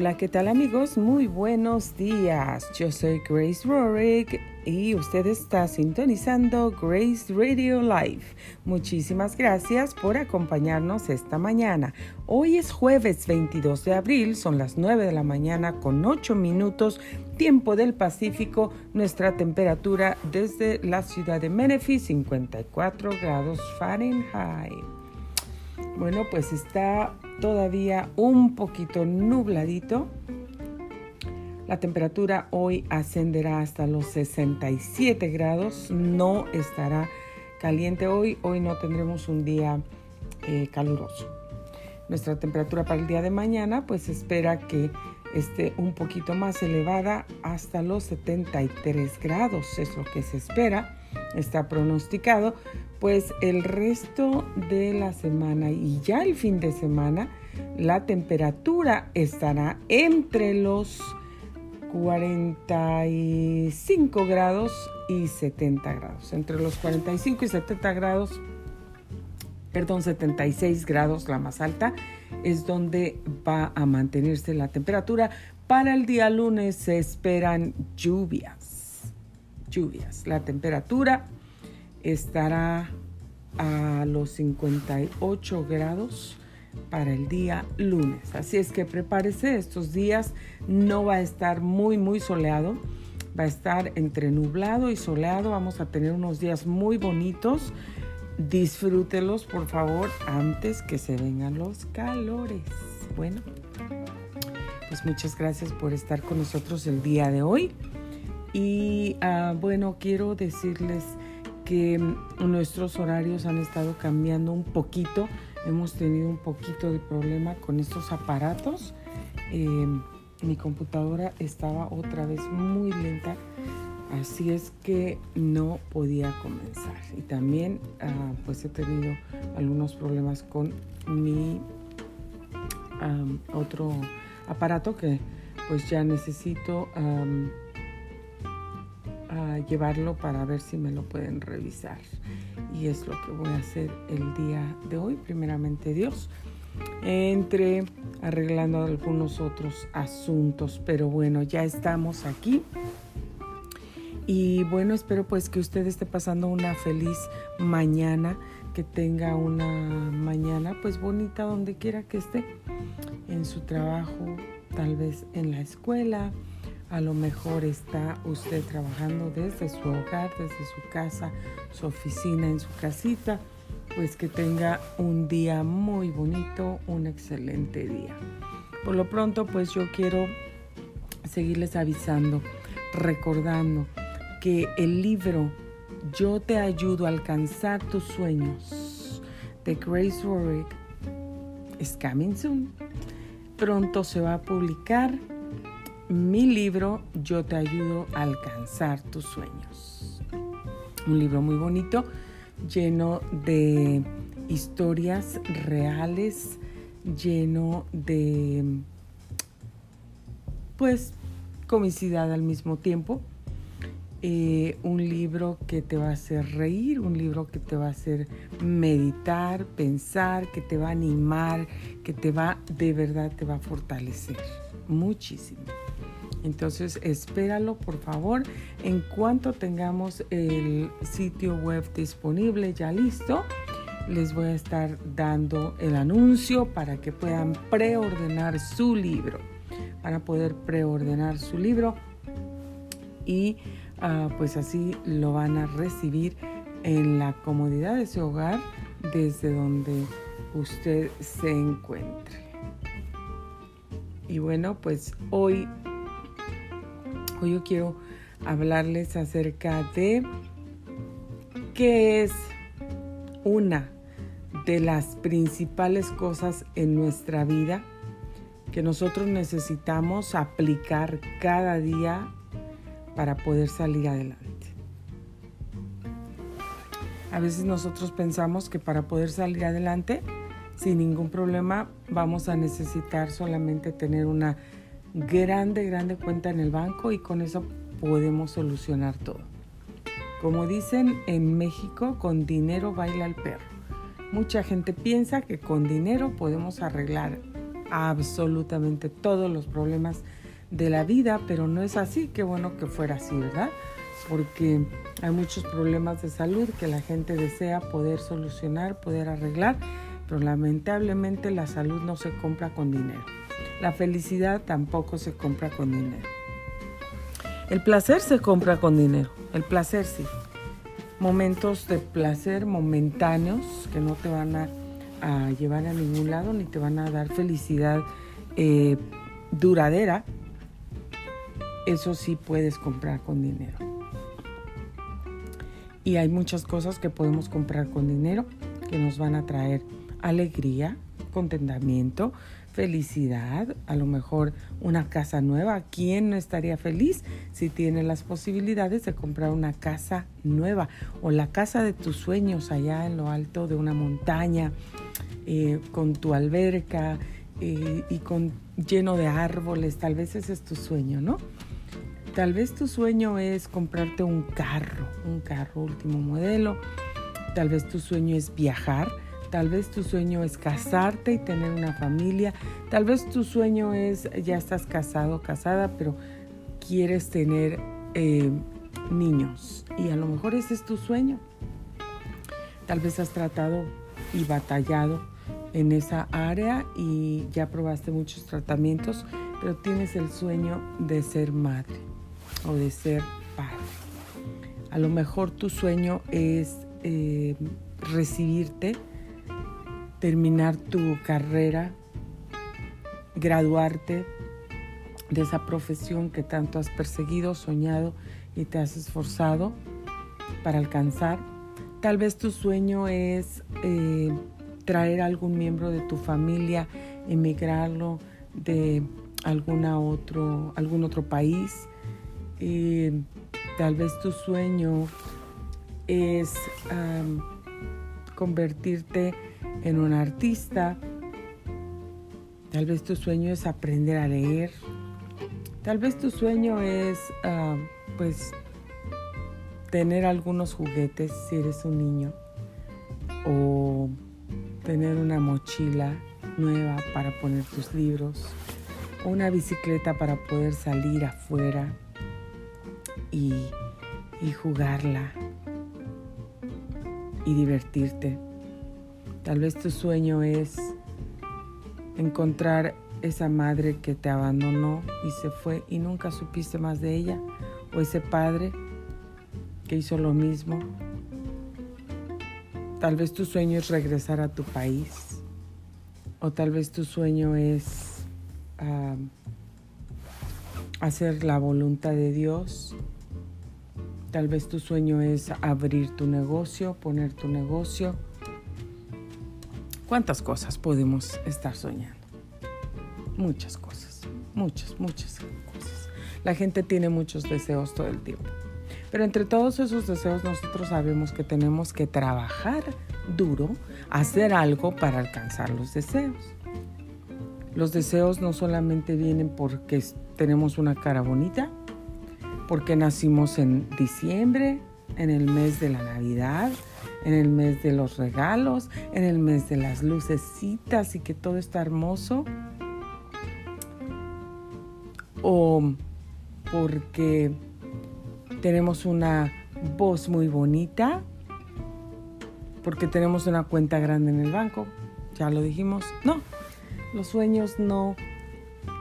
Hola, ¿qué tal amigos? Muy buenos días. Yo soy Grace Rorick y usted está sintonizando Grace Radio Live. Muchísimas gracias por acompañarnos esta mañana. Hoy es jueves 22 de abril, son las 9 de la mañana con 8 minutos, tiempo del Pacífico. Nuestra temperatura desde la ciudad de Menifee, 54 grados Fahrenheit. Bueno, pues está todavía un poquito nubladito. La temperatura hoy ascenderá hasta los 67 grados. No estará caliente hoy. Hoy no tendremos un día eh, caluroso. Nuestra temperatura para el día de mañana pues espera que esté un poquito más elevada hasta los 73 grados. Es lo que se espera. Está pronosticado pues el resto de la semana y ya el fin de semana la temperatura estará entre los 45 grados y 70 grados. Entre los 45 y 70 grados, perdón, 76 grados la más alta, es donde va a mantenerse la temperatura. Para el día lunes se esperan lluvias. Lluvias. La temperatura estará a los 58 grados para el día lunes. Así es que prepárese, estos días no va a estar muy, muy soleado. Va a estar entre nublado y soleado. Vamos a tener unos días muy bonitos. Disfrútelos, por favor, antes que se vengan los calores. Bueno, pues muchas gracias por estar con nosotros el día de hoy. Y ah, bueno, quiero decirles nuestros horarios han estado cambiando un poquito. Hemos tenido un poquito de problema con estos aparatos. Eh, mi computadora estaba otra vez muy lenta, así es que no podía comenzar. Y también ah, pues he tenido algunos problemas con mi otro aparato que pues ya necesito llevarlo para ver si me lo pueden revisar. Y es lo que voy a hacer el día de hoy, primeramente Dios, entre arreglando algunos otros asuntos. Pero bueno, ya estamos aquí. Y bueno, espero pues que usted esté pasando una feliz mañana, que tenga una mañana pues bonita donde quiera que esté, en su trabajo, tal vez en la escuela, a lo mejor está usted trabajando desde su hogar, desde su casa, su oficina, en su casita. Pues que tenga un día muy bonito, un excelente día. Por lo pronto, pues yo quiero seguirles avisando, recordando que el libro Yo te ayudo a alcanzar tus sueños de Grace Warwick es coming soon. Pronto se va a publicar mi libro Yo te ayudo a alcanzar tus sueños. Un libro muy bonito, lleno de historias reales, lleno de, pues, comicidad al mismo tiempo. Eh, un libro que te va a hacer reír, un libro que te va a hacer meditar, pensar, que te va a animar, que te va, de verdad, te va a fortalecer muchísimo. Entonces espéralo por favor. En cuanto tengamos el sitio web disponible ya listo, les voy a estar dando el anuncio para que puedan preordenar su libro. Para poder preordenar su libro y ah, pues así lo van a recibir en la comodidad de su hogar desde donde usted se encuentre. Y bueno, pues hoy Hoy yo quiero hablarles acerca de qué es una de las principales cosas en nuestra vida que nosotros necesitamos aplicar cada día para poder salir adelante. A veces nosotros pensamos que para poder salir adelante sin ningún problema vamos a necesitar solamente tener una grande, grande cuenta en el banco y con eso podemos solucionar todo. Como dicen en México, con dinero baila el perro. Mucha gente piensa que con dinero podemos arreglar absolutamente todos los problemas de la vida, pero no es así, qué bueno que fuera así, ¿verdad? Porque hay muchos problemas de salud que la gente desea poder solucionar, poder arreglar, pero lamentablemente la salud no se compra con dinero. La felicidad tampoco se compra con dinero. El placer se compra con dinero, el placer sí. Momentos de placer momentáneos que no te van a, llevar a ningún lado ni te van a dar felicidad eh, duradera, eso sí puedes comprar con dinero. Y hay muchas cosas que podemos comprar con dinero que nos van a traer alegría, contentamiento, felicidad, a lo mejor una casa nueva. ¿Quién no estaría feliz si tiene las posibilidades de comprar una casa nueva o la casa de tus sueños allá en lo alto de una montaña, eh, con tu alberca eh, y con lleno de árboles? Tal vez ese es tu sueño, ¿no? Tal vez tu sueño es comprarte un carro, un carro último modelo. Tal vez tu sueño es viajar. Tal vez tu sueño es casarte y tener una familia. Tal vez tu sueño es, ya estás casado, casada, pero quieres tener eh, niños. Y a lo mejor ese es tu sueño. Tal vez has tratado y batallado en esa área y ya probaste muchos tratamientos, pero tienes el sueño de ser madre o de ser padre. A lo mejor tu sueño es eh, recibirte, terminar tu carrera, graduarte de esa profesión que tanto has perseguido, soñado y te has esforzado para alcanzar. Tal vez tu sueño es eh, traer a algún miembro de tu familia, emigrarlo de alguna otro, algún otro país y tal vez tu sueño es convertirte en un artista. Tal vez tu sueño es aprender a leer. Tal vez tu sueño es, pues, tener algunos juguetes si eres un niño. O tener una mochila nueva para poner tus libros. O una bicicleta para poder salir afuera y, jugarla y divertirte. Tal vez tu sueño es encontrar esa madre que te abandonó y se fue y nunca supiste más de ella, o ese padre que hizo lo mismo. Tal vez tu sueño es regresar a tu país, o tal vez tu sueño es ah, hacer la voluntad de Dios Tal vez tu sueño es abrir tu negocio, poner tu negocio. ¿Cuántas cosas podemos estar soñando? Muchas cosas, muchas, muchas cosas. La gente tiene muchos deseos todo el tiempo. Pero entre todos esos deseos nosotros sabemos que tenemos que trabajar duro, hacer algo para alcanzar los deseos. Los deseos no solamente vienen porque tenemos una cara bonita, porque nacimos en diciembre, en el mes de la Navidad, en el mes de los regalos, en el mes de las lucecitas y que todo está hermoso. O porque tenemos una voz muy bonita, porque tenemos una cuenta grande en el banco, ya lo dijimos. No, los sueños no,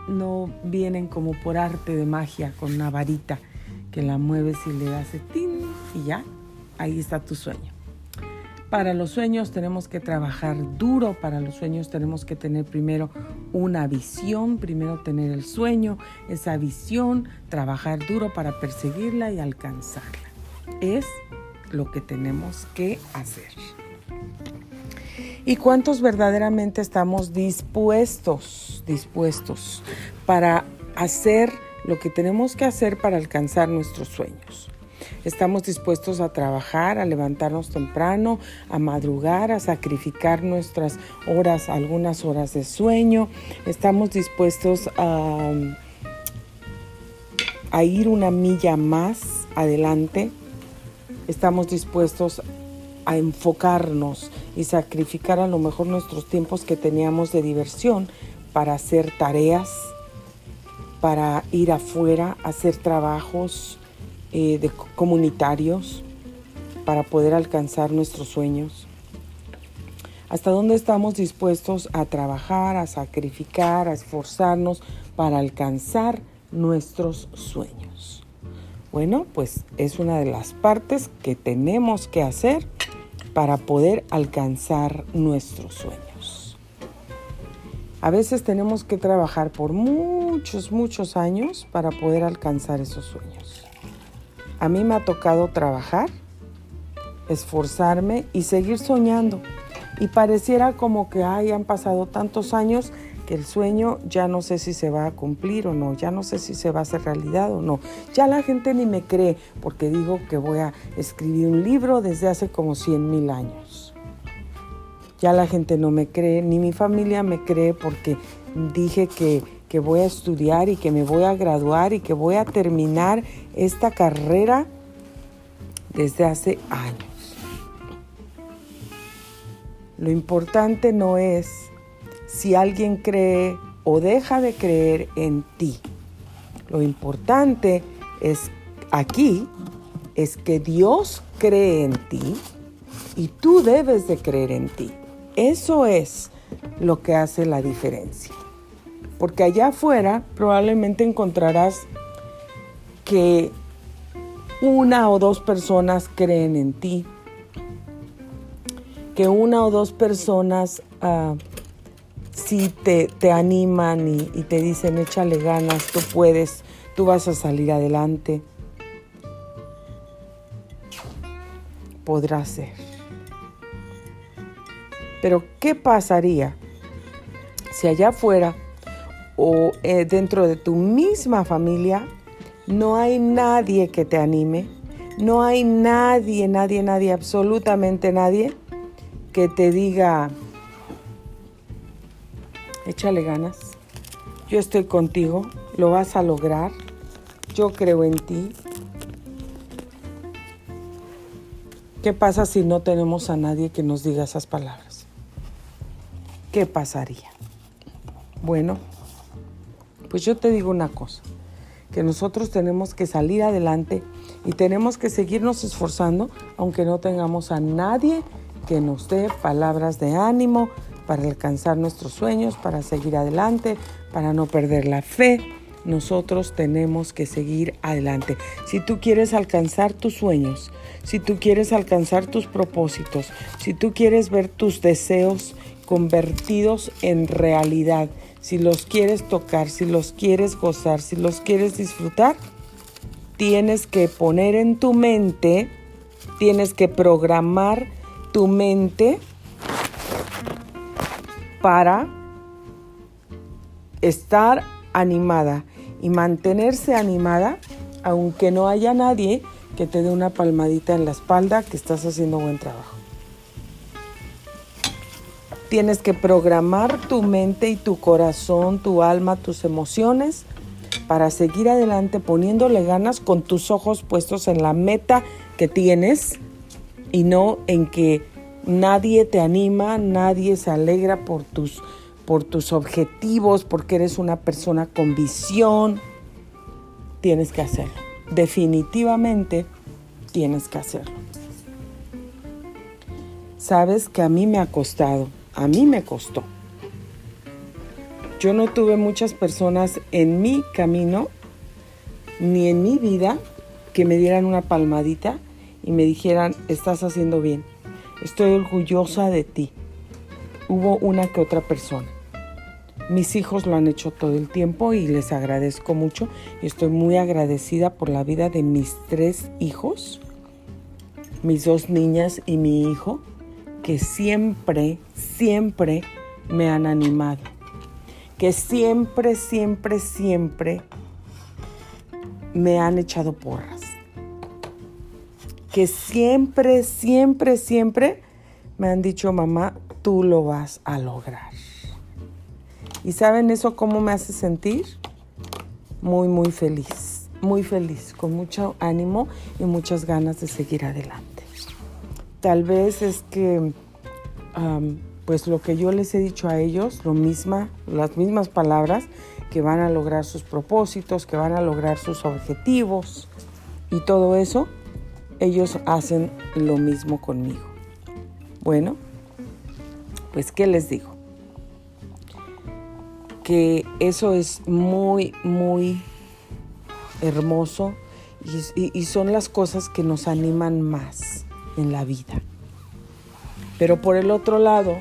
no vienen como por arte de magia con una varita que la mueves y le das y ya, ahí está tu sueño. Para los sueños tenemos que trabajar duro, para los sueños tenemos que tener primero una visión, primero tener el sueño, esa visión, trabajar duro para perseguirla y alcanzarla. Es lo que tenemos que hacer. ¿Y cuántos verdaderamente estamos dispuestos, dispuestos para hacer lo que tenemos que hacer para alcanzar nuestros sueños. Estamos dispuestos a trabajar, a levantarnos temprano, a madrugar, a sacrificar nuestras horas, algunas horas de sueño. Estamos dispuestos a, a ir una milla más adelante. Estamos dispuestos a enfocarnos y sacrificar a lo mejor nuestros tiempos que teníamos de diversión para hacer tareas, para ir afuera, hacer trabajos eh, de comunitarios, para poder alcanzar nuestros sueños. ¿Hasta dónde estamos dispuestos a trabajar, a sacrificar, a esforzarnos para alcanzar nuestros sueños? Bueno, pues es una de las partes que tenemos que hacer para poder alcanzar nuestros sueños. A veces tenemos que trabajar por muchos, muchos años para poder alcanzar esos sueños. A mí me ha tocado trabajar, esforzarme y seguir soñando y pareciera como que ay, han pasado tantos años que el sueño ya no sé si se va a cumplir o no, ya no sé si se va a hacer realidad o no. Ya la gente ni me cree porque digo que voy a escribir un libro desde hace como 100 mil años. Ya la gente no me cree, ni mi familia me cree porque dije que, que voy a estudiar y que me voy a graduar y que voy a terminar esta carrera desde hace años. Lo importante no es si alguien cree o deja de creer en ti. Lo importante es aquí es que Dios cree en ti y tú debes de creer en ti. Eso es lo que hace la diferencia. Porque allá afuera probablemente encontrarás que una o dos personas creen en ti, que una o dos personas uh, sí te, te animan y, y te dicen échale ganas, tú puedes, tú vas a salir adelante. Podrá ser. Pero ¿qué pasaría si allá afuera o eh, dentro de tu misma familia no hay nadie que te anime? No hay nadie, nadie, nadie, absolutamente nadie que te diga, échale ganas, yo estoy contigo, lo vas a lograr, yo creo en ti. ¿Qué pasa si no tenemos a nadie que nos diga esas palabras? ¿Qué pasaría? Bueno, pues yo te digo una cosa, que nosotros tenemos que salir adelante y tenemos que seguirnos esforzando aunque no tengamos a nadie que nos dé palabras de ánimo para alcanzar nuestros sueños, para seguir adelante, para no perder la fe. Nosotros tenemos que seguir adelante. Si tú quieres alcanzar tus sueños, si tú quieres alcanzar tus propósitos, si tú quieres ver tus deseos convertidos en realidad, si los quieres tocar, si los quieres gozar, si los quieres disfrutar, tienes que poner en tu mente, tienes que programar tu mente para estar animada y mantenerse animada aunque no haya nadie que te dé una palmadita en la espalda que estás haciendo buen trabajo. Tienes que programar tu mente y tu corazón, tu alma, tus emociones para seguir adelante poniéndole ganas con tus ojos puestos en la meta que tienes y no en que nadie te anima, nadie se alegra por tus, por tus objetivos, porque eres una persona con visión. Tienes que hacerlo. Definitivamente tienes que hacerlo. Sabes que a mí me ha costado, a mí me costó. Yo no tuve muchas personas en mi camino, ni en mi vida, que me dieran una palmadita y me dijeran, estás haciendo bien, estoy orgullosa de ti. Hubo una que otra persona. Mis hijos lo han hecho todo el tiempo y les agradezco mucho y estoy muy agradecida por la vida de mis tres hijos, mis dos niñas y mi hijo, que siempre, siempre me han animado, que siempre, siempre, siempre me han echado porras que siempre, siempre, siempre me han dicho, mamá, tú lo vas a lograr. ¿Y saben eso cómo me hace sentir? Muy, muy feliz, muy feliz, con mucho ánimo y muchas ganas de seguir adelante. Tal vez es que pues lo que yo les he dicho a ellos, lo misma, las mismas palabras, que van a lograr sus propósitos, que van a lograr sus objetivos y todo eso, ellos hacen lo mismo conmigo. Bueno, pues ¿qué les digo? Que eso es muy, muy hermoso y, y son las cosas que nos animan más en la vida. Pero por el otro lado,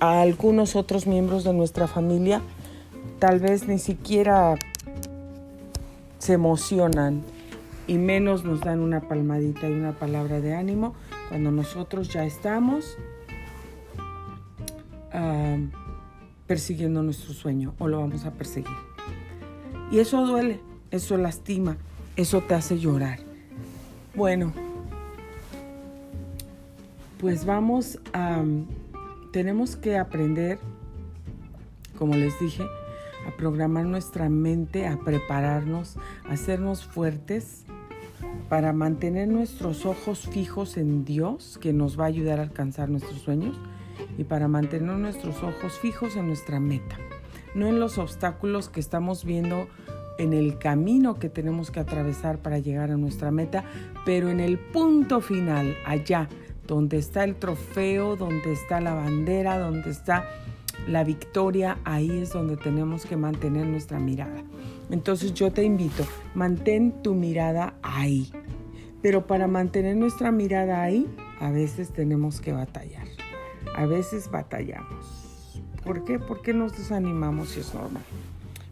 a algunos otros miembros de nuestra familia tal vez ni siquiera se emocionan y menos nos dan una palmadita y una palabra de ánimo cuando nosotros ya estamos persiguiendo nuestro sueño o lo vamos a perseguir. Y eso duele, eso lastima, eso te hace llorar. Bueno, pues vamos a, tenemos que aprender, como les dije, a programar nuestra mente, a prepararnos, a hacernos fuertes para mantener nuestros ojos fijos en Dios, que nos va a ayudar a alcanzar nuestros sueños, y para mantener nuestros ojos fijos en nuestra meta, no en los obstáculos que estamos viendo en el camino que tenemos que atravesar para llegar a nuestra meta, pero en el punto final, allá, donde está el trofeo, donde está la bandera, donde está la victoria, ahí es donde tenemos que mantener nuestra mirada. Entonces yo te invito, mantén tu mirada ahí. Pero para mantener nuestra mirada ahí, a veces tenemos que batallar. A veces batallamos. ¿Por qué? Porque nos desanimamos y es normal.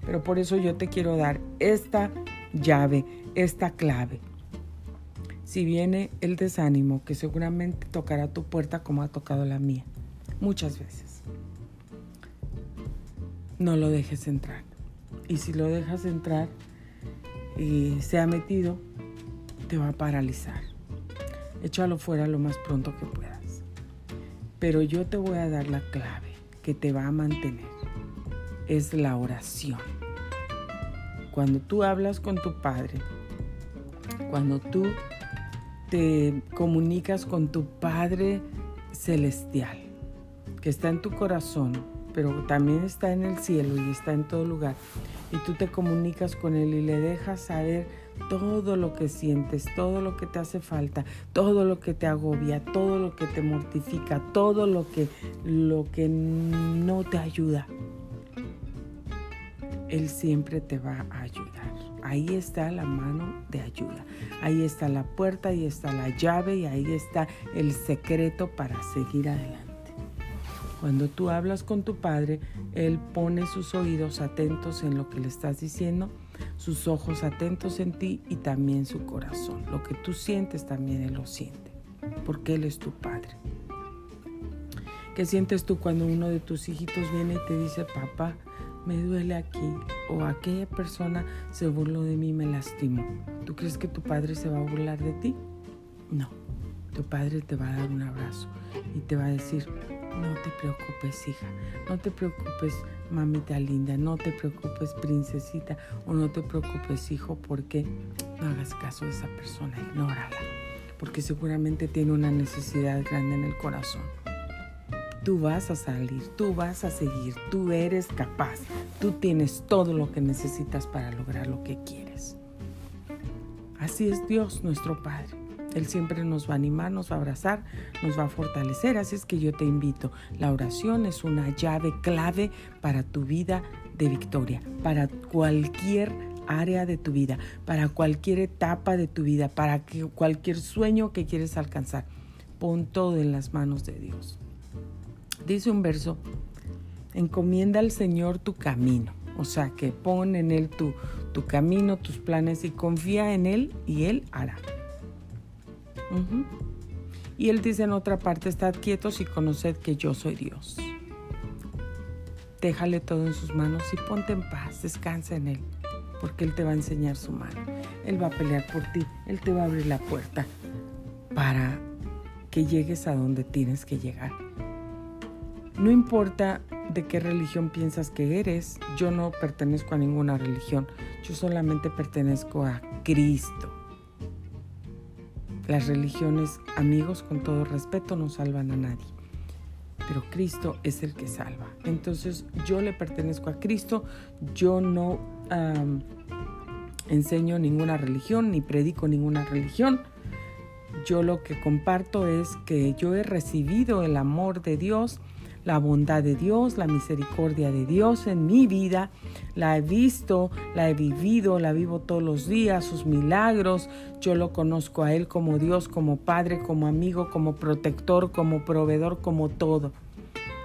Pero por eso yo te quiero dar esta llave, esta clave. Si viene el desánimo, que seguramente tocará tu puerta como ha tocado la mía, muchas veces, no lo dejes entrar. Y si lo dejas entrar y se ha metido, te va a paralizar. Échalo fuera lo más pronto que puedas. Pero yo te voy a dar la clave que te va a mantener. Es la oración. Cuando tú hablas con tu Padre, cuando tú te comunicas con tu Padre Celestial, que está en tu corazón, pero también está en el cielo y está en todo lugar. Y tú te comunicas con Él y le dejas saber todo lo que sientes, todo lo que te hace falta, todo lo que te agobia, todo lo que te mortifica, todo lo que, lo que no te ayuda. Él siempre te va a ayudar. Ahí está la mano de ayuda. Ahí está la puerta, ahí está la llave y ahí está el secreto para seguir adelante. Cuando tú hablas con tu Padre, Él pone sus oídos atentos en lo que le estás diciendo, sus ojos atentos en ti y también su corazón. Lo que tú sientes también Él lo siente, porque Él es tu Padre. ¿Qué sientes tú cuando uno de tus hijitos viene y te dice, papá, me duele aquí? O aquella persona se burló de mí, me lastimó. ¿Tú crees que tu padre se va a burlar de ti? No. Tu padre te va a dar un abrazo y te va a decir, no te preocupes, hija. No te preocupes, mamita linda. No te preocupes, princesita. O no te preocupes, hijo, porque no hagas caso de esa persona. Ignórala. Porque seguramente tiene una necesidad grande en el corazón. Tú vas a salir, tú vas a seguir, tú eres capaz, tú tienes todo lo que necesitas para lograr lo que quieres. Así es Dios, nuestro Padre. Él siempre nos va a animar, nos va a abrazar, nos va a fortalecer. Así es que yo te invito. La oración es una llave clave para tu vida de victoria, para cualquier área de tu vida, para cualquier etapa de tu vida, para cualquier sueño que quieres alcanzar. Pon todo en las manos de Dios. Dice un verso, encomienda al Señor tu camino. O sea, que pon en Él tu, tu camino, tus planes y confía en Él y Él hará. Y él dice en otra parte, estad quietos y conoced que yo soy Dios. Déjale todo en sus manos y ponte en paz, descansa en Él, porque Él te va a enseñar su mano. Él va a pelear por ti, Él te va a abrir la puerta para que llegues a donde tienes que llegar. No importa de qué religión piensas que eres, yo no pertenezco a ninguna religión, yo solamente pertenezco a Cristo. Las religiones, amigos, con todo respeto, no salvan a nadie. pero Cristo es el que salva. Entonces yo le pertenezco a Cristo, yo no enseño ninguna religión ni predico ninguna religión. Yo lo que comparto es que yo he recibido el amor de Dios la bondad de Dios, la misericordia de Dios en mi vida. La he visto, la he vivido, la vivo todos los días, sus milagros. Yo lo conozco a Él como Dios, como Padre, como amigo, como protector, como proveedor, como todo.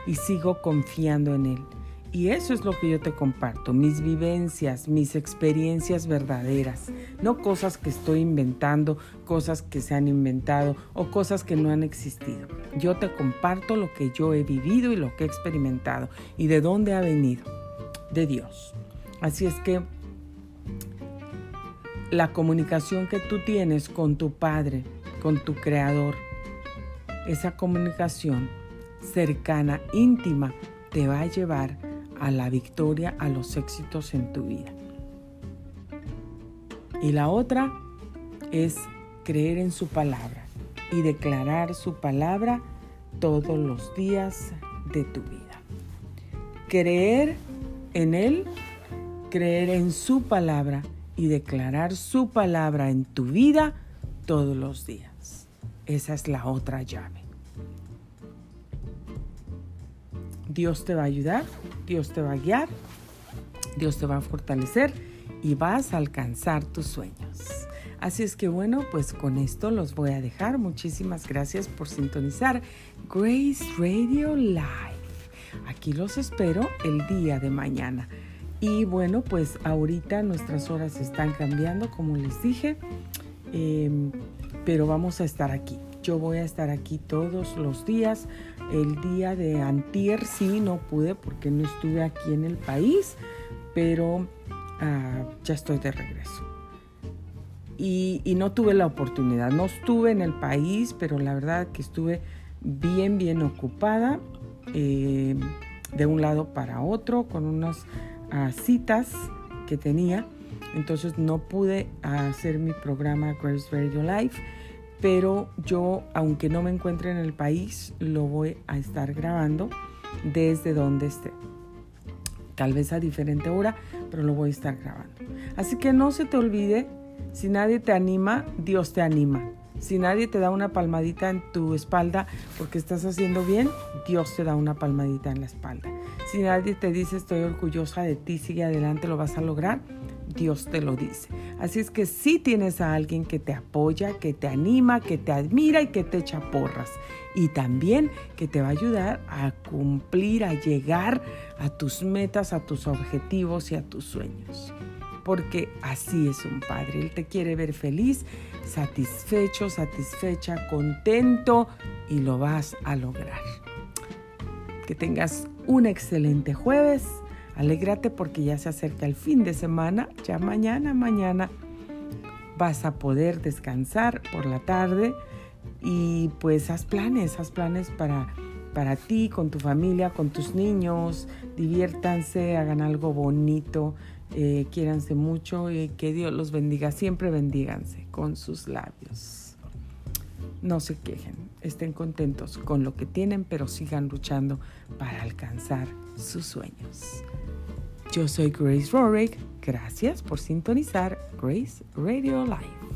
Y sigo confiando en Él. Y eso es lo que yo te comparto, mis vivencias, mis experiencias verdaderas, no cosas que estoy inventando, cosas que se han inventado o cosas que no han existido. Yo te comparto lo que yo he vivido y lo que he experimentado y de dónde ha venido, de Dios. Así es que la comunicación que tú tienes con tu Padre, con tu Creador, esa comunicación cercana, íntima, te va a llevar a la victoria, a los éxitos en tu vida. Y la otra es creer en su palabra y declarar su palabra todos los días de tu vida. Creer en Él, creer en su palabra y declarar su palabra en tu vida todos los días. Esa es la otra llave. Dios te va a ayudar, Dios te va a guiar, Dios te va a fortalecer y vas a alcanzar tus sueños. Así es que bueno, pues con esto los voy a dejar. Muchísimas gracias por sintonizar Grace Radio Live. Aquí los espero el día de mañana. Y bueno, pues ahorita nuestras horas están cambiando, como les dije, em, pero vamos a estar aquí. Yo voy a estar aquí todos los días. El día de antier sí no pude porque no estuve aquí en el país, pero ah, ya estoy de regreso. Y, no tuve la oportunidad. No estuve en el país, pero la verdad que estuve bien, bien ocupada eh, de un lado para otro con unas ah, citas que tenía. Entonces no pude hacer mi programa Grace Radio Live pero yo, aunque no me encuentre en el país, lo voy a estar grabando desde donde esté. Tal vez a diferente hora, pero lo voy a estar grabando. Así que no se te olvide, si nadie te anima, Dios te anima. Si nadie te da una palmadita en tu espalda porque estás haciendo bien, Dios te da una palmadita en la espalda. Si nadie te dice estoy orgullosa de ti, sigue adelante, lo vas a lograr, Dios te lo dice. Así es que si tienes a alguien que te apoya, que te anima, que te admira y que te echa porras. Y también que te va a ayudar a cumplir, a llegar a tus metas, a tus objetivos y a tus sueños. Porque así es un padre. Él te quiere ver feliz, satisfecho, satisfecha, contento y lo vas a lograr. Que tengas un excelente jueves Alégrate porque ya se acerca el fin de semana, ya mañana, mañana vas a poder descansar por la tarde y pues haz planes, haz planes para, para ti, con tu familia, con tus niños, diviértanse, hagan algo bonito, eh, quiéranse mucho y que Dios los bendiga, siempre bendíganse con sus labios. No se quejen, estén contentos con lo que tienen, pero sigan luchando para alcanzar sus sueños. Yo soy Grace Rorick. Gracias por sintonizar Grace Radio Live.